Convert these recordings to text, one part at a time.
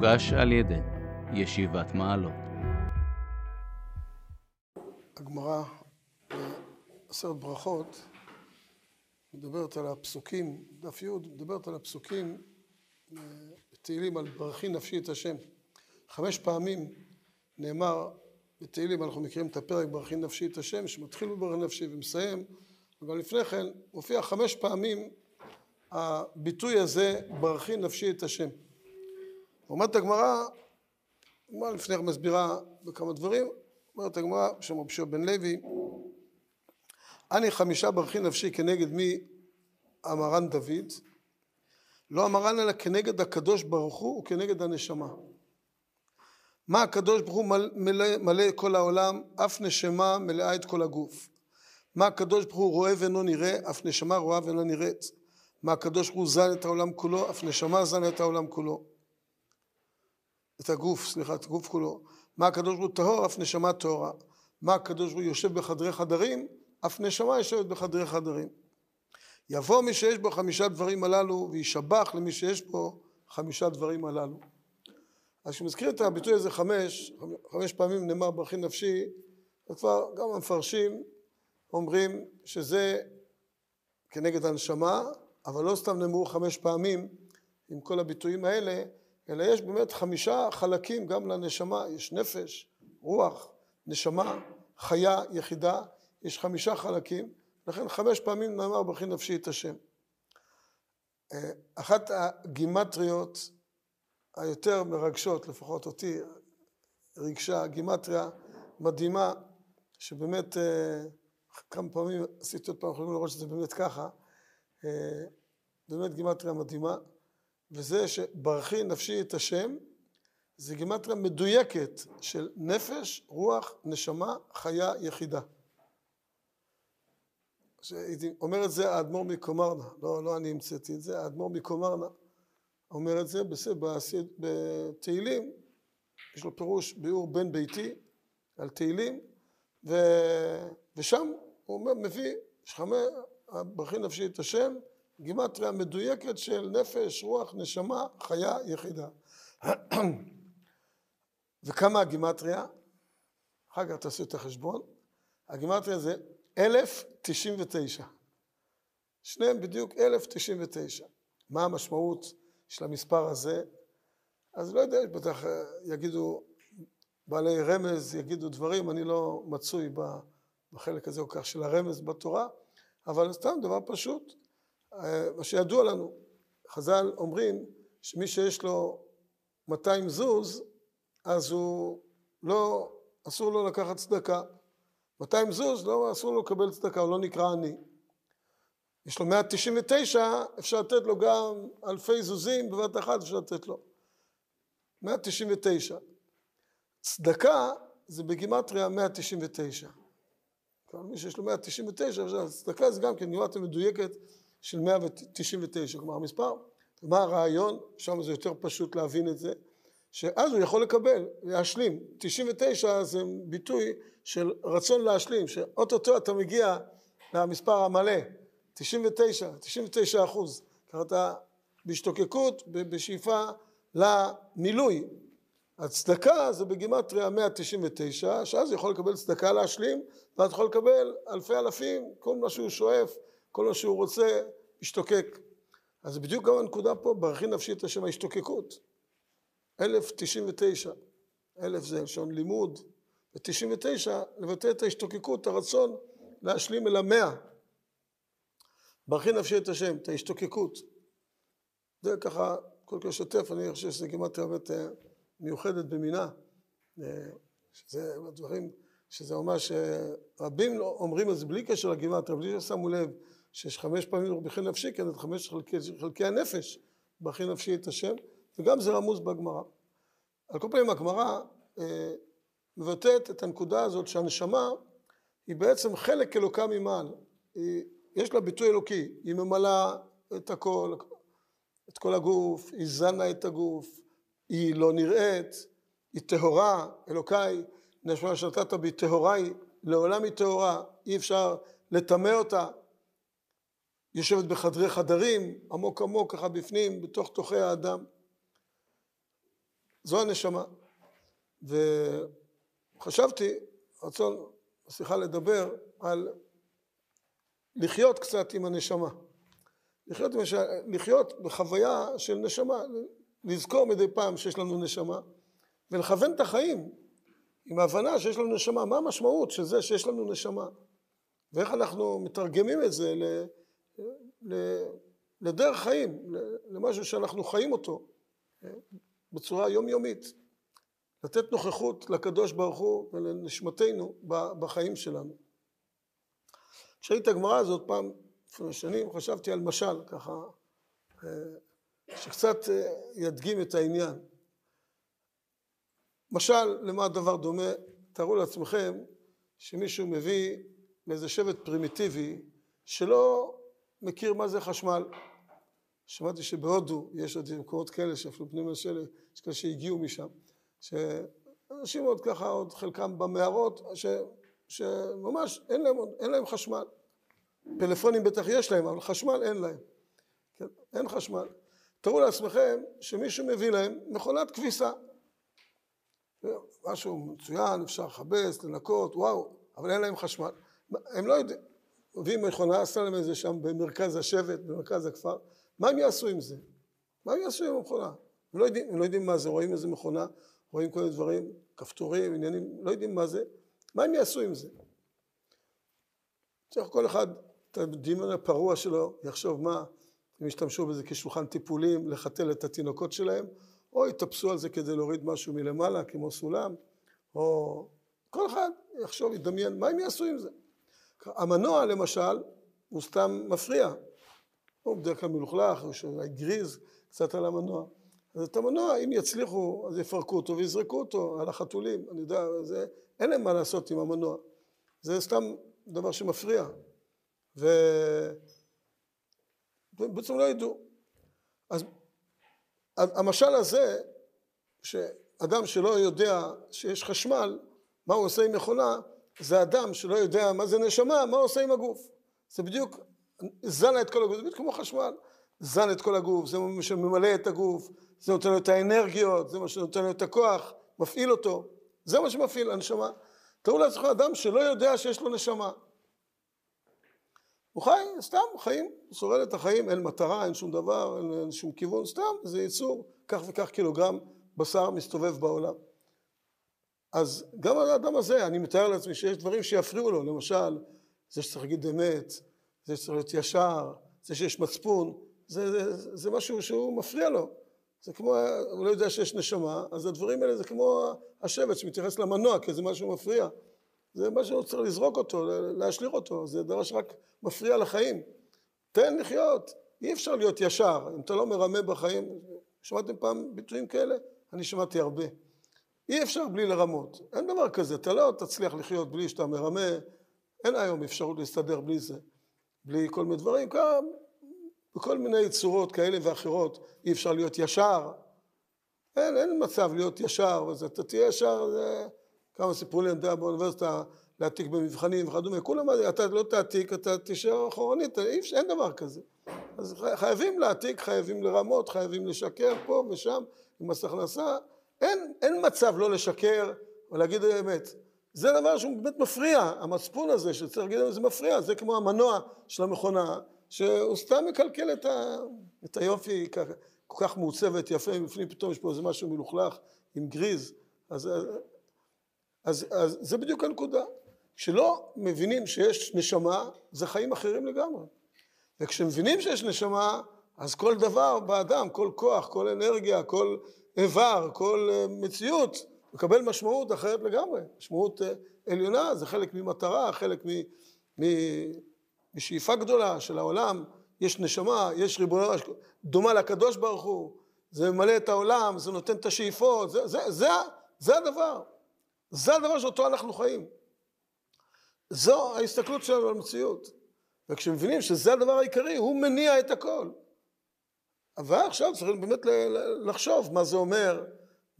מוגש על ידי ישיבת מעלות. הגמרא בעשרת ברכות מדברת על הפסוקים, דף י', מדברת על הפסוקים בתהילים על ברכי נפשי את השם. חמש פעמים נאמר בתהילים, אנחנו מכירים את הפרק ברכי נפשי את השם, שמתחיל בברכי נפשי ומסיים, אבל לפני כן מופיע חמש פעמים הביטוי הזה, ברכי נפשי את השם. אומרת הגמרא, הגמרא לפני כן מסבירה בכמה דברים, אומרת הגמרא בשם רבי בן לוי, אני חמישה ברכי נפשי כנגד מי המרן דוד, לא המרן אלא כנגד הקדוש ברוך הוא וכנגד הנשמה. מה הקדוש ברוך הוא מלא, מלא כל העולם, אף נשמה מלאה את כל הגוף. מה הקדוש ברוך הוא רואה ואינו נראה, אף נשמה רואה ואינה נראית. מה הקדוש ברוך הוא זן את העולם כולו, אף נשמה זן את העולם כולו. את הגוף, סליחה, את הגוף כולו. מה הקדוש ברוך הוא טהור, אף נשמה טהורה. מה הקדוש ברוך הוא יושב בחדרי חדרים, אף נשמה יושבת בחדרי חדרים. יבוא מי שיש בו חמישה דברים הללו, וישבח למי שיש בו חמישה דברים הללו. אז כשמזכיר את הביטוי הזה חמש, חמש פעמים נאמר ברכי נפשי, וכבר גם המפרשים אומרים שזה כנגד הנשמה, אבל לא סתם נאמרו חמש פעמים עם כל הביטויים האלה, אלא יש באמת חמישה חלקים גם לנשמה, יש נפש, רוח, נשמה, חיה, יחידה, יש חמישה חלקים, לכן חמש פעמים נאמר ברכי נפשי את השם. אחת הגימטריות היותר מרגשות, לפחות אותי, ריגשה, גימטריה מדהימה, שבאמת כמה פעמים עשיתי עוד פעם, יכולים לראות שזה באמת ככה, באמת גימטריה מדהימה, וזה שברכי נפשי את השם, זה גימטריה מדויקת של נפש, רוח, נשמה, חיה, יחידה. אומר את זה האדמו"ר מקומרנה, לא, לא אני המצאתי את זה, האדמו"ר מקומרנה אומר את זה בתהילים, יש לו פירוש ביאור בן ביתי על תהילים, ו, ושם הוא אומר, מביא, שחמי, ברכי נפשי את השם, גימטריה מדויקת של נפש, רוח, נשמה, חיה, יחידה. וכמה הגימטריה? אחר כך תעשו את החשבון. הגימטריה זה אלף תשעים ותשע. שניהם בדיוק אלף תשעים ותשע. מה המשמעות של המספר הזה? אז לא יודע, בטח יגידו בעלי רמז, יגידו דברים, אני לא מצוי בחלק הזה או כך של הרמז בתורה, אבל סתם דבר פשוט, מה שידוע לנו, חז"ל אומרים שמי שיש לו 200 זוז, אז הוא לא, אסור לו לקחת צדקה. 200 זוז, לא, אסור לו לקבל צדקה, הוא לא נקרא עני. יש לו 199, אפשר לתת לו גם אלפי זוזים, בבת אחת אפשר לתת לו. 199. צדקה זה בגימטריה 199. מי שיש לו 199, צדקה זה גם כן גימטריה מדויקת של 199, כלומר המספר. מה הרעיון? שם זה יותר פשוט להבין את זה. שאז הוא יכול לקבל, להשלים. 99 זה ביטוי של רצון להשלים, שאו-טו-טו אתה מגיע למספר המלא, 99, 99 אחוז. ככה אתה בהשתוקקות, בשאיפה למילוי. הצדקה זה בגימטריה 199, שאז הוא יכול לקבל צדקה להשלים, ואז יכול לקבל אלפי אלפים, כל מה שהוא שואף, כל מה שהוא רוצה, השתוקק. אז בדיוק גם הנקודה פה, ברכי נפשי את השם ההשתוקקות. אלף תשעים ותשע, אלף זה לשון לימוד, ותשעים ותשע לבטא את ההשתוקקות, הרצון להשלים אל המאה. ברכי נפשי את השם, את ההשתוקקות. זה ככה, כל כך שוטף, אני חושב שזה כמעט באמת מיוחדת במינה. שזה דברים, שזה ממש, רבים אומרים את זה בלי קשר לגימטריה, בלי ששמו לב שיש חמש פעמים ברכי נפשי, כן, את חמש חלקי, חלקי הנפש, ברכי נפשי את השם. וגם זה רמוז בגמרא. על כל פנים הגמרא אה, מבטאת את הנקודה הזאת שהנשמה היא בעצם חלק אלוקה ממעל. היא, יש לה ביטוי אלוקי, היא ממלאה את הכל, את כל הגוף, היא זנה את הגוף, היא לא נראית, היא טהורה, אלוקיי, נשמה שנתת בי טהורה היא, לעולם היא טהורה, אי אפשר לטמא אותה. יושבת בחדרי חדרים, עמוק עמוק ככה בפנים, בתוך תוכי האדם. זו הנשמה. וחשבתי, רצון, סליחה, לדבר על לחיות קצת עם הנשמה. לחיות, לחיות בחוויה של נשמה, לזכור מדי פעם שיש לנו נשמה, ולכוון את החיים עם ההבנה שיש לנו נשמה. מה המשמעות של זה שיש לנו נשמה? ואיך אנחנו מתרגמים את זה ל, ל, לדרך חיים, למשהו שאנחנו חיים אותו בצורה יומיומית. לתת נוכחות לקדוש ברוך הוא ולנשמתנו בחיים שלנו. כשראיתי את הגמרא הזאת פעם, לפני שנים, חשבתי על משל, ככה, שקצת ידגים את העניין. משל, למה הדבר דומה? תארו לעצמכם שמישהו מביא לאיזה שבט פרימיטיבי שלא מכיר מה זה חשמל. שמעתי שבהודו יש עוד מקומות כאלה שאפילו פנים השלג, יש כאלה שהגיעו משם, שאנשים עוד ככה, עוד חלקם במערות, ש, שממש אין להם, אין להם חשמל. פלאפונים בטח יש להם, אבל חשמל אין להם. כן, אין חשמל. תארו לעצמכם שמישהו מביא להם מכונת כביסה. משהו מצוין, אפשר לכבס, לנקות, וואו, אבל אין להם חשמל. הם לא יודעים, מביאים מכונה, עשה להם את זה שם במרכז השבט, במרכז הכפר, מה הם יעשו עם זה? מה הם יעשו עם המכונה? הם לא יודעים, הם לא יודעים מה זה, רואים איזה מכונה, רואים כל מיני דברים, כפתורים, עניינים, לא יודעים מה זה, מה הם יעשו עם זה? צריך כל אחד, את הדימון הפרוע שלו, יחשוב מה, אם ישתמשו בזה כשולחן טיפולים, לחתל את התינוקות שלהם, או יתאפסו על זה כדי להוריד משהו מלמעלה, כמו סולם, או כל אחד יחשוב, ידמיין, מה הם יעשו עם זה? המנוע למשל, הוא סתם מפריע, הוא בדרך כלל מלוכלך, יש אולי גריז קצת על המנוע. אז את המנוע, אם יצליחו, אז יפרקו אותו ויזרקו אותו על החתולים, אני יודע, זה, אין להם מה לעשות עם המנוע. זה סתם דבר שמפריע. ו... ובעצם לא ידעו. אז המשל הזה, שאדם שלא יודע שיש חשמל, מה הוא עושה עם מכונה, זה אדם שלא יודע מה זה נשמה, מה עושה עם הגוף. זה בדיוק זן את כל הגוף, זה בדיוק כמו חשמל. זן את כל הגוף, זה מה שממלא את הגוף, זה נותן לו את האנרגיות, זה מה שנותן לו את הכוח, מפעיל אותו. זה מה שמפעיל הנשמה. תראו לעצמכם אדם שלא יודע שיש לו נשמה. הוא חי, סתם חיים, שורד את החיים, אין מטרה, אין שום דבר, אין, אין שום כיוון, סתם, זה יצור, כך וכך קילוגרם בשר מסתובב בעולם. אז גם על האדם הזה, אני מתאר לעצמי שיש דברים שיפריעו לו, למשל, זה שצריך להגיד אמת, זה שצריך להיות ישר, זה שיש מצפון, זה, זה, זה משהו שהוא מפריע לו. זה כמו, הוא לא יודע שיש נשמה, אז הדברים האלה זה כמו השבט שמתייחס למנוע, כי זה משהו מפריע. זה משהו שצריך לזרוק אותו, להשליך אותו, זה דבר שרק מפריע לחיים. תן לחיות, אי אפשר להיות ישר, אם אתה לא מרמה בחיים, שמעתם פעם ביטויים כאלה? אני שמעתי הרבה. אי אפשר בלי לרמות, אין דבר כזה, אתה לא תצליח לחיות בלי שאתה מרמה, אין היום אפשרות להסתדר בלי זה. בלי כל מיני דברים, גם בכל מיני צורות כאלה ואחרות אי אפשר להיות ישר. אין, אין מצב להיות ישר, אז אתה תהיה ישר, זה כמה סיפרו לי, אני יודע, באוניברסיטה להעתיק במבחנים וכדומה, כולם, אתה לא תעתיק, אתה תישאר אחורנית, אין דבר כזה. אז חייבים להעתיק, חייבים לרמות, חייבים לשקר פה ושם, עם מס הכנסה, אין, אין מצב לא לשקר או להגיד האמת. זה דבר שהוא באמת מפריע, המצפון הזה שצריך להגיד לנו זה מפריע, זה כמו המנוע של המכונה, שהוא סתם מקלקל את, ה, את היופי כך, כל כך מעוצבת, יפה, מבפנים פתאום יש פה איזה משהו מלוכלך עם גריז, אז, אז, אז, אז זה בדיוק הנקודה. כשלא מבינים שיש נשמה, זה חיים אחרים לגמרי. וכשמבינים שיש נשמה, אז כל דבר באדם, כל כוח, כל אנרגיה, כל איבר, כל אה, מציאות, מקבל משמעות אחרת לגמרי, משמעות אה, עליונה, זה חלק ממטרה, חלק מ, משאיפה גדולה של העולם, יש נשמה, יש ריבונו, דומה לקדוש ברוך הוא, זה ממלא את העולם, זה נותן את השאיפות, זה, זה, זה, זה הדבר, זה הדבר שאותו אנחנו חיים. זו ההסתכלות שלנו על המציאות. וכשמבינים שזה הדבר העיקרי, הוא מניע את הכל. אבל עכשיו צריך באמת לחשוב מה זה אומר,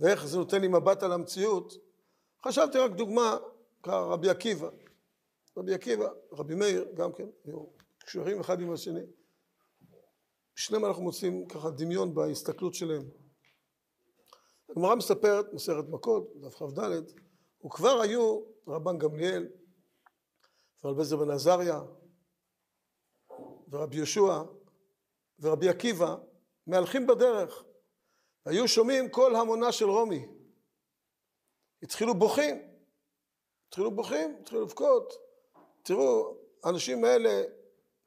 ואיך זה נותן לי מבט על המציאות. חשבתי רק דוגמה, רבי עקיבא. רבי עקיבא, רבי מאיר, גם כן, היו קשרים אחד עם השני. שניהם אנחנו מוצאים ככה דמיון בהסתכלות שלהם. הגמרא מספרת, מסכת מכות, דף כ"ד, וכבר היו רבן גמליאל ורבי אליעזר בן עזריה ורבי יהושע ורבי עקיבא מהלכים בדרך. היו שומעים קול המונה של רומי. התחילו בוכים. התחילו בוכים, התחילו לבכות. תראו, האנשים האלה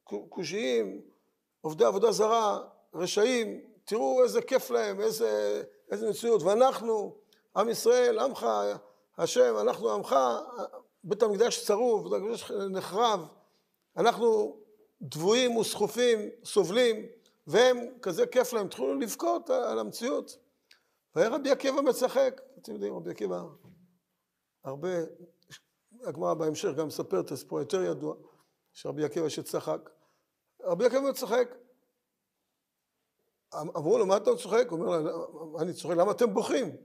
קושיים, עובדי עבודה זרה, רשעים, תראו איזה כיף להם, איזה, איזה מציאות, ואנחנו, עם ישראל, עמך, השם, אנחנו עמך, בית המקדש צרוב, בית המקדש נחרב, אנחנו דבויים וסחופים, סובלים, והם, כזה כיף להם, התחילו לבכות על המציאות. והיה רבי עקיבא מצחק, אתם יודעים, רבי עקיבא, הרבה, הגמרא בהמשך גם מספרת את הסיפור היותר ידוע, שרבי עקיבא שצחק. רבי עקיבא מצחק. אמרו לו, מה אתה צוחק? הוא אומר, אני צוחק, למה אתם בוכים?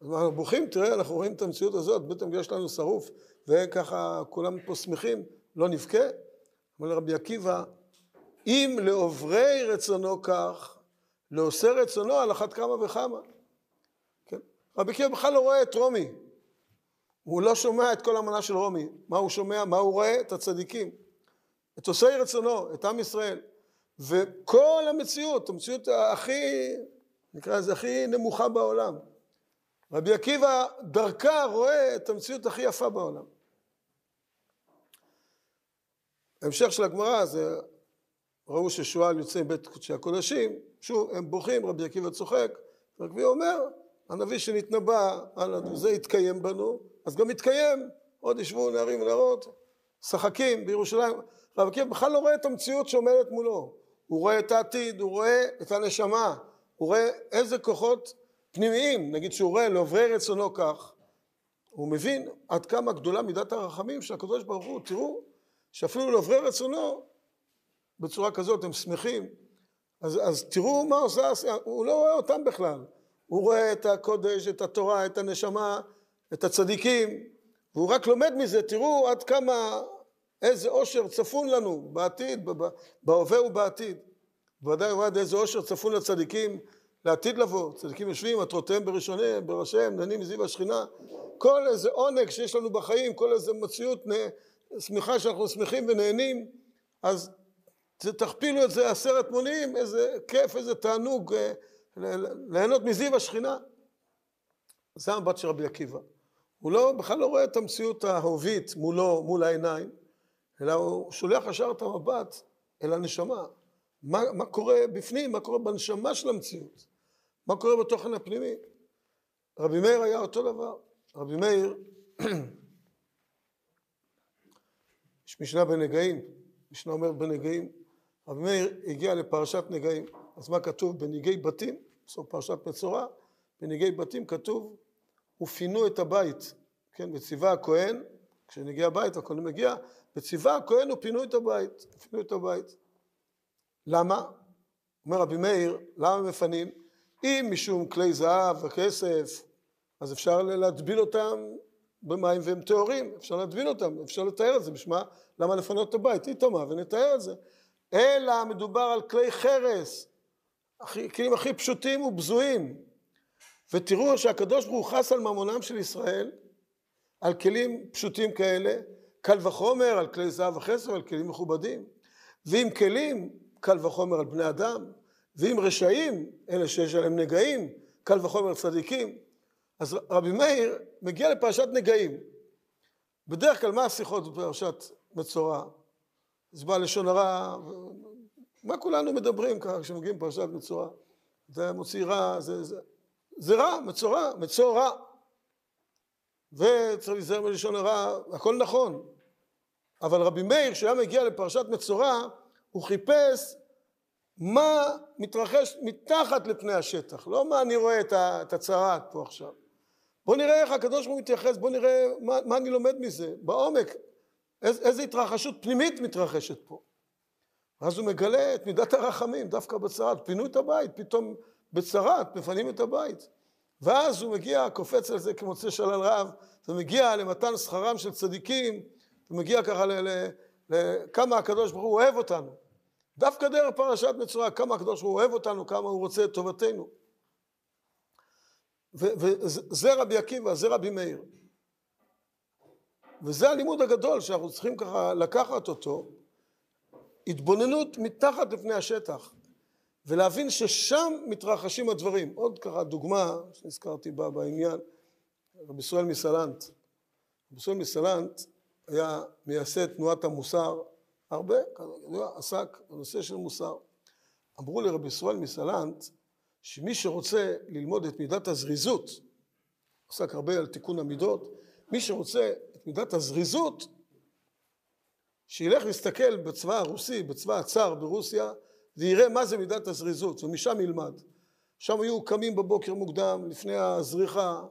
אז אנחנו בוכים, תראה, אנחנו רואים את המציאות הזאת, בית המקדש שלנו שרוף, וככה כולם פה שמחים, לא נבכה? אומר רבי עקיבא, אם לעוברי רצונו כך, לעושה רצונו על אחת כמה וכמה. כן? רבי עקיבא בכלל לא רואה את רומי, הוא לא שומע את כל המנה של רומי, מה הוא שומע, מה הוא רואה? את הצדיקים, את עושי רצונו, את עם ישראל. וכל המציאות, המציאות הכי, נקרא לזה, הכי נמוכה בעולם. רבי עקיבא דרכה רואה את המציאות הכי יפה בעולם. ההמשך של הגמרא זה, ראו ששועל יוצא מבית קודשי הקודשים, שוב, הם בוכים, רבי עקיבא צוחק, רבי אומר, הנביא שנתנבא על זה יתקיים בנו, אז גם יתקיים, עוד ישבו נערים ונערות, שחקים בירושלים. רבי עקיבא בכלל לא רואה את המציאות שעומדת מולו, הוא רואה את העתיד, הוא רואה את הנשמה, הוא רואה איזה כוחות פנימיים, נגיד שהוא רואה לעוברי רצונו כך, הוא מבין עד כמה גדולה מידת הרחמים של הקדוש ברוך הוא, תראו שאפילו לעוברי רצונו בצורה כזאת הם שמחים, אז, אז תראו מה עושה, הוא לא רואה אותם בכלל, הוא רואה את הקודש, את התורה, את הנשמה, את הצדיקים, והוא רק לומד מזה, תראו עד כמה, איזה אושר צפון לנו בעתיד, בהווה ובעתיד. בוודאי ובוודאי איזה אושר צפון לצדיקים לעתיד לבוא. צדיקים יושבים, מטרותיהם בראשוניהם, בראשיהם, נהנים מזיו השכינה. כל איזה עונג שיש לנו בחיים, כל איזה מציאות, שמחה שאנחנו שמחים ונהנים, אז תכפילו את זה עשרת מונים, איזה כיף, איזה תענוג אה, ליהנות מזיו השכינה. זה המבט של רבי עקיבא. הוא לא, בכלל לא רואה את המציאות האהובית מולו, מול העיניים, אלא הוא שולח ישר את המבט אל הנשמה. מה, מה קורה בפנים, מה קורה בנשמה של המציאות, מה קורה בתוכן הפנימי. רבי מאיר היה אותו דבר. רבי מאיר, יש משנה בנגעים, משנה אומרת בנגעים, רבי מאיר הגיע לפרשת נגעים, אז מה כתוב? בנגעי בתים, בסוף פרשת מצורע, בנגעי בתים כתוב, ופינו את הבית, כן, וציווה הכהן, כשנגיע הבית, הכהן מגיע, וציווה הכהן ופינו את הבית, פינו את הבית. למה? אומר רבי מאיר, למה מפנים? אם משום כלי זהב וכסף, אז אפשר להטביל אותם במים והם טהורים, אפשר להטביל אותם, אפשר לתאר את זה, בשמה למה לפנות את הבית? איתמה ונתאר את זה. אלא מדובר על כלי חרס, כלים הכי פשוטים ובזויים. ותראו שהקדוש ברוך הוא חס על ממונם של ישראל, על כלים פשוטים כאלה, קל וחומר על כלי זהב וכסף, על כלים מכובדים. ועם כלים קל וחומר על בני אדם, ואם רשעים, אלה שיש עליהם נגעים, קל וחומר צדיקים. אז רבי מאיר מגיע לפרשת נגעים. בדרך כלל מה השיחות בפרשת מצורע? זה בא לשון הרע, מה כולנו מדברים ככה כשמגיעים לפרשת מצורע? זה מוציא רע, זה, זה, זה רע, מצורע, מצור רע. וצריך להיזהר מלשון הרע, הכל נכון. אבל רבי מאיר, כשהיה מגיע לפרשת מצורע, הוא חיפש מה מתרחש מתחת לפני השטח, לא מה אני רואה את הצרעת פה עכשיו. בוא נראה איך הקדוש ברוך הוא מתייחס, בוא נראה מה, מה אני לומד מזה, בעומק, איז, איזה התרחשות פנימית מתרחשת פה. ואז הוא מגלה את מידת הרחמים דווקא בצרת, פינו את הבית, פתאום בצרת מפנים את הבית. ואז הוא מגיע, קופץ על זה כמוצא שלל רב, ומגיע למתן שכרם של צדיקים, ומגיע ככה לכמה הקדוש ברוך הוא אוהב אותנו. דווקא דרך פרשת מצורע, כמה הקדוש ברוך הוא אוהב אותנו, כמה הוא רוצה את טובתנו. וזה רבי עקיבא, זה רבי מאיר. וזה הלימוד הגדול שאנחנו צריכים ככה לקחת אותו, התבוננות מתחת לפני השטח, ולהבין ששם מתרחשים הדברים. עוד ככה דוגמה שנזכרתי בה בעניין, רבי ישראל מסלנט. רבי ישראל מסלנט היה מייסד תנועת המוסר הרבה, עסק בנושא של מוסר. אמרו לרבי ישראל מסלנט שמי שרוצה ללמוד את מידת הזריזות, עסק הרבה על תיקון המידות, מי שרוצה מידת הזריזות, שילך להסתכל בצבא הרוסי, בצבא הצאר ברוסיה, ויראה מה זה מידת הזריזות, ומשם ילמד. שם היו קמים בבוקר מוקדם, לפני הזריחה,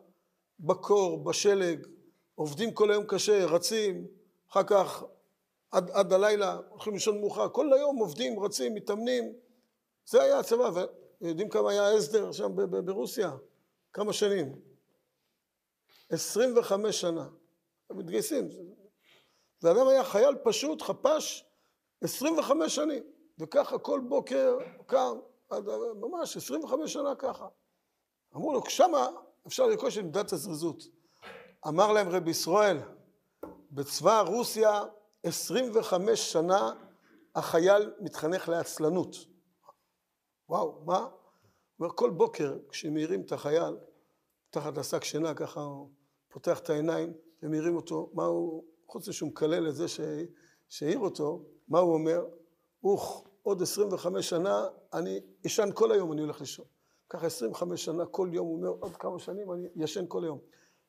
בקור, בשלג, עובדים כל היום קשה, רצים, אחר כך עד, עד הלילה הולכים לישון מאוחר, כל היום עובדים, רצים, מתאמנים, זה היה הצבא, ויודעים כמה היה הסדר שם ברוסיה? כמה שנים? 25 שנה. הם מתגייסים. ואדם היה חייל פשוט, חפש, 25 שנים. וככה כל בוקר קם, ממש 25 שנה ככה. אמרו לו, שמה אפשר לרכוש את מידת הזריזות. אמר להם רבי ישראל, בצבא רוסיה 25 שנה החייל מתחנך לעצלנות. וואו, מה? אומר, כל בוקר כשמאירים את החייל, תחת לשק שינה, ככה הוא פותח את העיניים ומאירים אותו, מה הוא, חוץ משהוא מקלל את זה שהעיר אותו, מה הוא אומר? אוך, עוד 25 שנה אני אשן כל היום, אני הולך לישון. ככה 25 שנה, כל יום, הוא אומר, עוד כמה שנים אני ישן כל היום.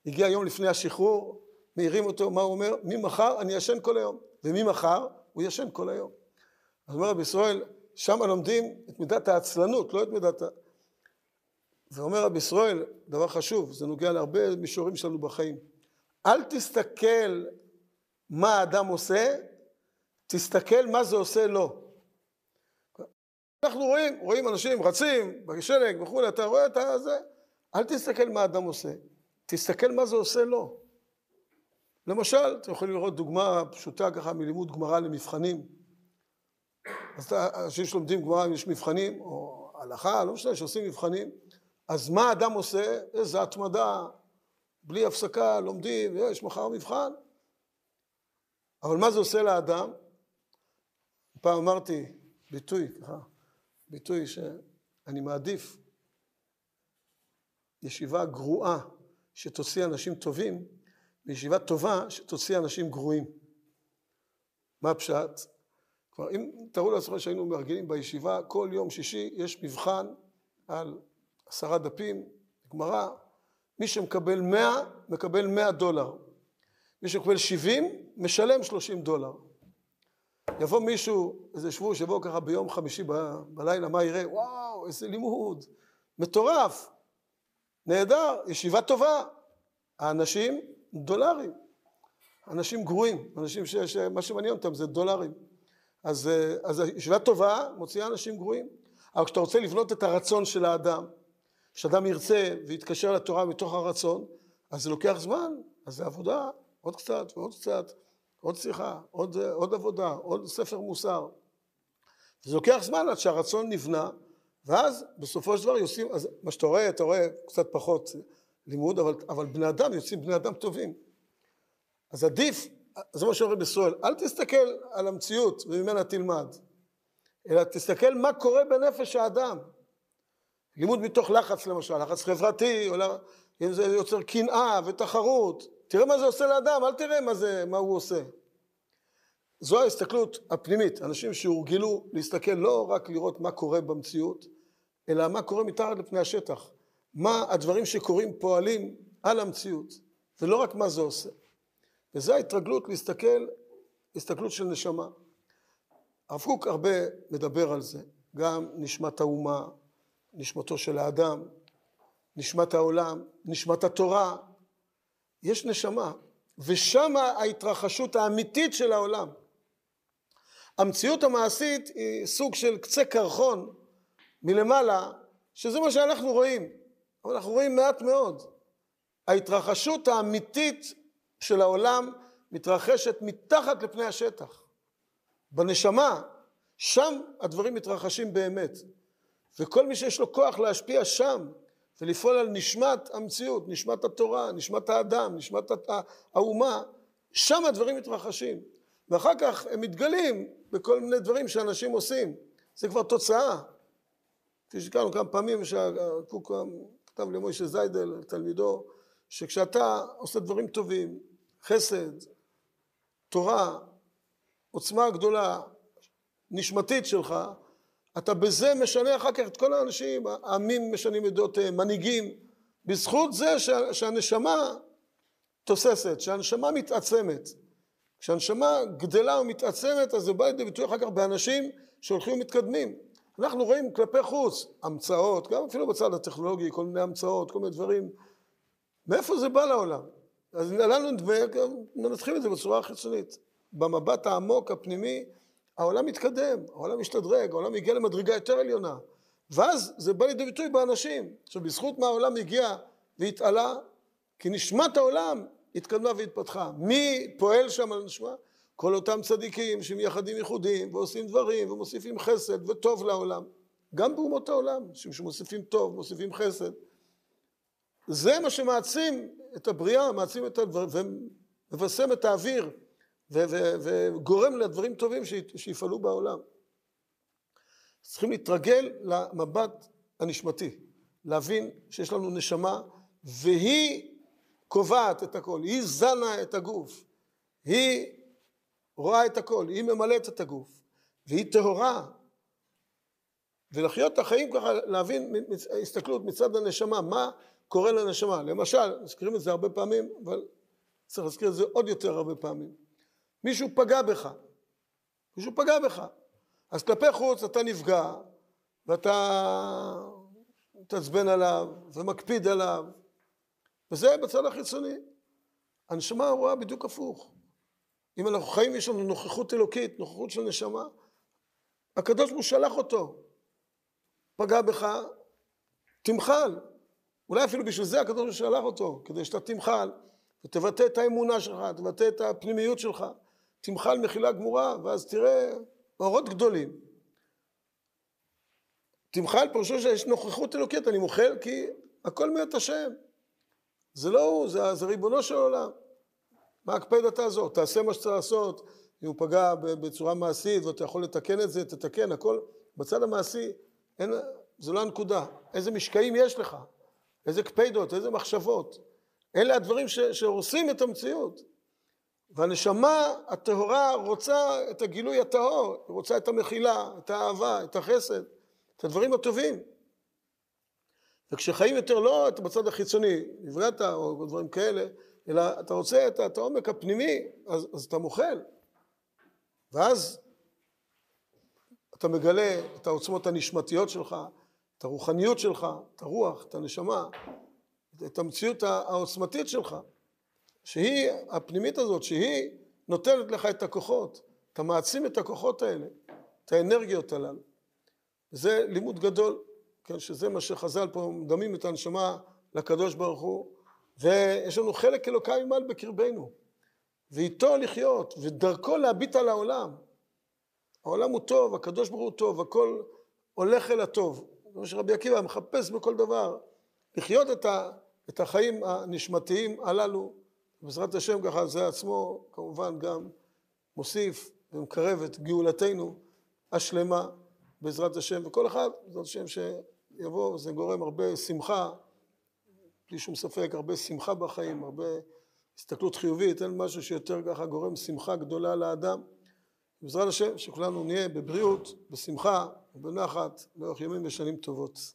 הגיע יום לפני השחרור, מעירים אותו, מה הוא אומר? ממחר אני ישן כל היום. וממחר הוא ישן כל היום. אז אומר רבי ישראל, שם לומדים את מידת העצלנות, לא את מידת ה... ואומר רבי ישראל, דבר חשוב, זה נוגע להרבה מישורים שלנו בחיים. אל תסתכל מה האדם עושה, תסתכל מה זה עושה לו. אנחנו רואים, רואים אנשים רצים בשלג וכולי, אתה רואה את זה, אל תסתכל מה האדם עושה, תסתכל מה זה עושה לו. למשל, אתם יכולים לראות דוגמה פשוטה ככה מלימוד גמרא למבחנים. אז אנשים שלומדים גמרא, יש מבחנים, או הלכה, לא משנה, שעושים מבחנים, אז מה האדם עושה? איזה התמדה, בלי הפסקה, לומדים, יש מחר מבחן. אבל מה זה עושה לאדם? פעם אמרתי ביטוי, ככה, ביטוי שאני מעדיף ישיבה גרועה שתוציא אנשים טובים, מישיבה טובה שתוציא אנשים גרועים. מה הפשט? כבר אם תראו לעצמכם שהיינו מארגנים בישיבה, כל יום שישי יש מבחן על עשרה דפים, גמרא, מי שמקבל מאה, מקבל מאה דולר. מי שמקבל שבעים, משלם שלושים דולר. יבוא מישהו, איזה שבוע שיבוא ככה ביום חמישי ב, בלילה, מה יראה? וואו, איזה לימוד, מטורף, נהדר, ישיבה טובה. האנשים דולרים, אנשים גרועים, אנשים שמה שמעניין אותם זה דולרים. אז, אז ישיבה טובה מוציאה אנשים גרועים. אבל כשאתה רוצה לבנות את הרצון של האדם, כשאדם ירצה ויתקשר לתורה מתוך הרצון, אז זה לוקח זמן, אז זה עבודה, עוד קצת ועוד קצת, עוד שיחה, עוד, עוד עבודה, עוד ספר מוסר. זה לוקח זמן עד שהרצון נבנה, ואז בסופו של דבר יוצאים, אז מה שאתה רואה, אתה רואה קצת פחות לימוד, אבל, אבל בני אדם יוצאים בני אדם טובים. אז עדיף, זה מה שאומרים בישראל, אל תסתכל על המציאות וממנה תלמד, אלא תסתכל מה קורה בנפש האדם. לימוד מתוך לחץ למשל, לחץ חברתי, אם זה יוצר קנאה ותחרות, תראה מה זה עושה לאדם, אל תראה מה, זה, מה הוא עושה. זו ההסתכלות הפנימית, אנשים שהורגלו להסתכל לא רק לראות מה קורה במציאות, אלא מה קורה מתחת לפני השטח, מה הדברים שקורים פועלים על המציאות, ולא רק מה זה עושה. וזו ההתרגלות להסתכל, הסתכלות של נשמה. הרב קוק הרבה מדבר על זה, גם נשמת האומה, נשמתו של האדם, נשמת העולם, נשמת התורה, יש נשמה, ושם ההתרחשות האמיתית של העולם. המציאות המעשית היא סוג של קצה קרחון מלמעלה, שזה מה שאנחנו רואים, אבל אנחנו רואים מעט מאוד. ההתרחשות האמיתית של העולם מתרחשת מתחת לפני השטח. בנשמה, שם הדברים מתרחשים באמת. וכל מי שיש לו כוח להשפיע שם ולפעול על נשמת המציאות, נשמת התורה, נשמת האדם, נשמת האומה, שם הדברים מתרחשים. ואחר כך הם מתגלים בכל מיני דברים שאנשים עושים. זה כבר תוצאה. כפי שקראנו כמה פעמים, שהקוק כתב למוישה זיידל, תלמידו, שכשאתה עושה דברים טובים, חסד, תורה, עוצמה גדולה, נשמתית שלך, אתה בזה משנה אחר כך את כל האנשים, העמים משנים את דעותיהם, מנהיגים, בזכות זה שה, שהנשמה תוססת, שהנשמה מתעצמת. כשהנשמה גדלה ומתעצמת, אז זה בא לידי ביטוי אחר כך באנשים שהולכים ומתקדמים. אנחנו רואים כלפי חוץ המצאות, גם אפילו בצד הטכנולוגי, כל מיני המצאות, כל מיני דברים. מאיפה זה בא לעולם? אז לנו נדמה, מנתחים את זה בצורה חיצונית. במבט העמוק, הפנימי, העולם מתקדם, העולם משתדרג, העולם הגיע למדרגה יותר עליונה. ואז זה בא לידי ביטוי באנשים. עכשיו, בזכות מה העולם הגיע והתעלה? כי נשמת העולם התקדמה והתפתחה. מי פועל שם על נשמה? כל אותם צדיקים שמייחדים ייחודים ועושים דברים ומוסיפים חסד וטוב לעולם. גם באומות העולם, שמוסיפים טוב, מוסיפים חסד. זה מה שמעצים את הבריאה, מעצים את הדבר, ומבשם את האוויר, וגורם לדברים טובים שיפעלו בעולם. צריכים להתרגל למבט הנשמתי, להבין שיש לנו נשמה, והיא קובעת את הכל, היא זנה את הגוף, היא רואה את הכל, היא ממלאת את הגוף, והיא טהורה. ולחיות את החיים ככה, להבין הסתכלות מצד הנשמה, מה קורה לנשמה. למשל, מזכירים את זה הרבה פעמים, אבל צריך להזכיר את זה עוד יותר הרבה פעמים. מישהו פגע בך, מישהו פגע בך. אז כלפי חוץ אתה נפגע, ואתה מתעצבן עליו, ומקפיד עליו, וזה בצד החיצוני. הנשמה רואה בדיוק הפוך. אם אנחנו חיים, יש לנו נוכחות אלוקית, נוכחות של נשמה, הקדוש ברוך הוא שלח אותו. פגע בך, תמחל. אולי אפילו בשביל זה הקדוש ברוך הוא שלח אותו, כדי שאתה תמחל ותבטא את האמונה שלך, תבטא את הפנימיות שלך, תמחל מחילה גמורה, ואז תראה אורות גדולים. תמחל פירושו שיש נוכחות אלוקית, אני מוחל כי הכל מאת השם. זה לא הוא, זה, זה ריבונו של עולם. מה הקפדת הזאת? תעשה מה שצריך לעשות. אם הוא פגע בצורה מעשית ואתה יכול לתקן את זה, תתקן, הכל בצד המעשי, אין, זה לא הנקודה. איזה משקעים יש לך, איזה קפדות, איזה מחשבות. אלה הדברים ש, שהורסים את המציאות. והנשמה הטהורה רוצה את הגילוי הטהור, היא רוצה את המחילה, את האהבה, את החסד, את הדברים הטובים. וכשחיים יותר לא את בצד החיצוני, נבראת או דברים כאלה, אלא אתה רוצה את, את העומק הפנימי, אז, אז אתה מוחל. ואז אתה מגלה את העוצמות הנשמתיות שלך, את הרוחניות שלך, את הרוח, את הנשמה, את המציאות העוצמתית שלך, שהיא הפנימית הזאת, שהיא נותנת לך את הכוחות, אתה מעצים את הכוחות האלה, את האנרגיות הללו. וזה לימוד גדול, כן, שזה מה שחז"ל פה מדמים את הנשמה לקדוש ברוך הוא, ויש לנו חלק אלוקאי ממעל בקרבנו, ואיתו לחיות, ודרכו להביט על העולם. העולם הוא טוב, הקדוש ברוך הוא טוב, הכל הולך אל הטוב. כמו שרבי עקיבא מחפש בכל דבר, לחיות את, ה, את החיים הנשמתיים הללו, בעזרת השם ככה זה עצמו כמובן גם מוסיף ומקרב את גאולתנו השלמה בעזרת השם, וכל אחד בעזרת השם שיבוא, זה גורם הרבה שמחה בלי שום ספק, הרבה שמחה בחיים, הרבה הסתכלות חיובית, אין משהו שיותר ככה גורם שמחה גדולה לאדם. בעזרת השם, שכולנו נהיה בבריאות, בשמחה ובנחת, לאורך ימים ושנים טובות.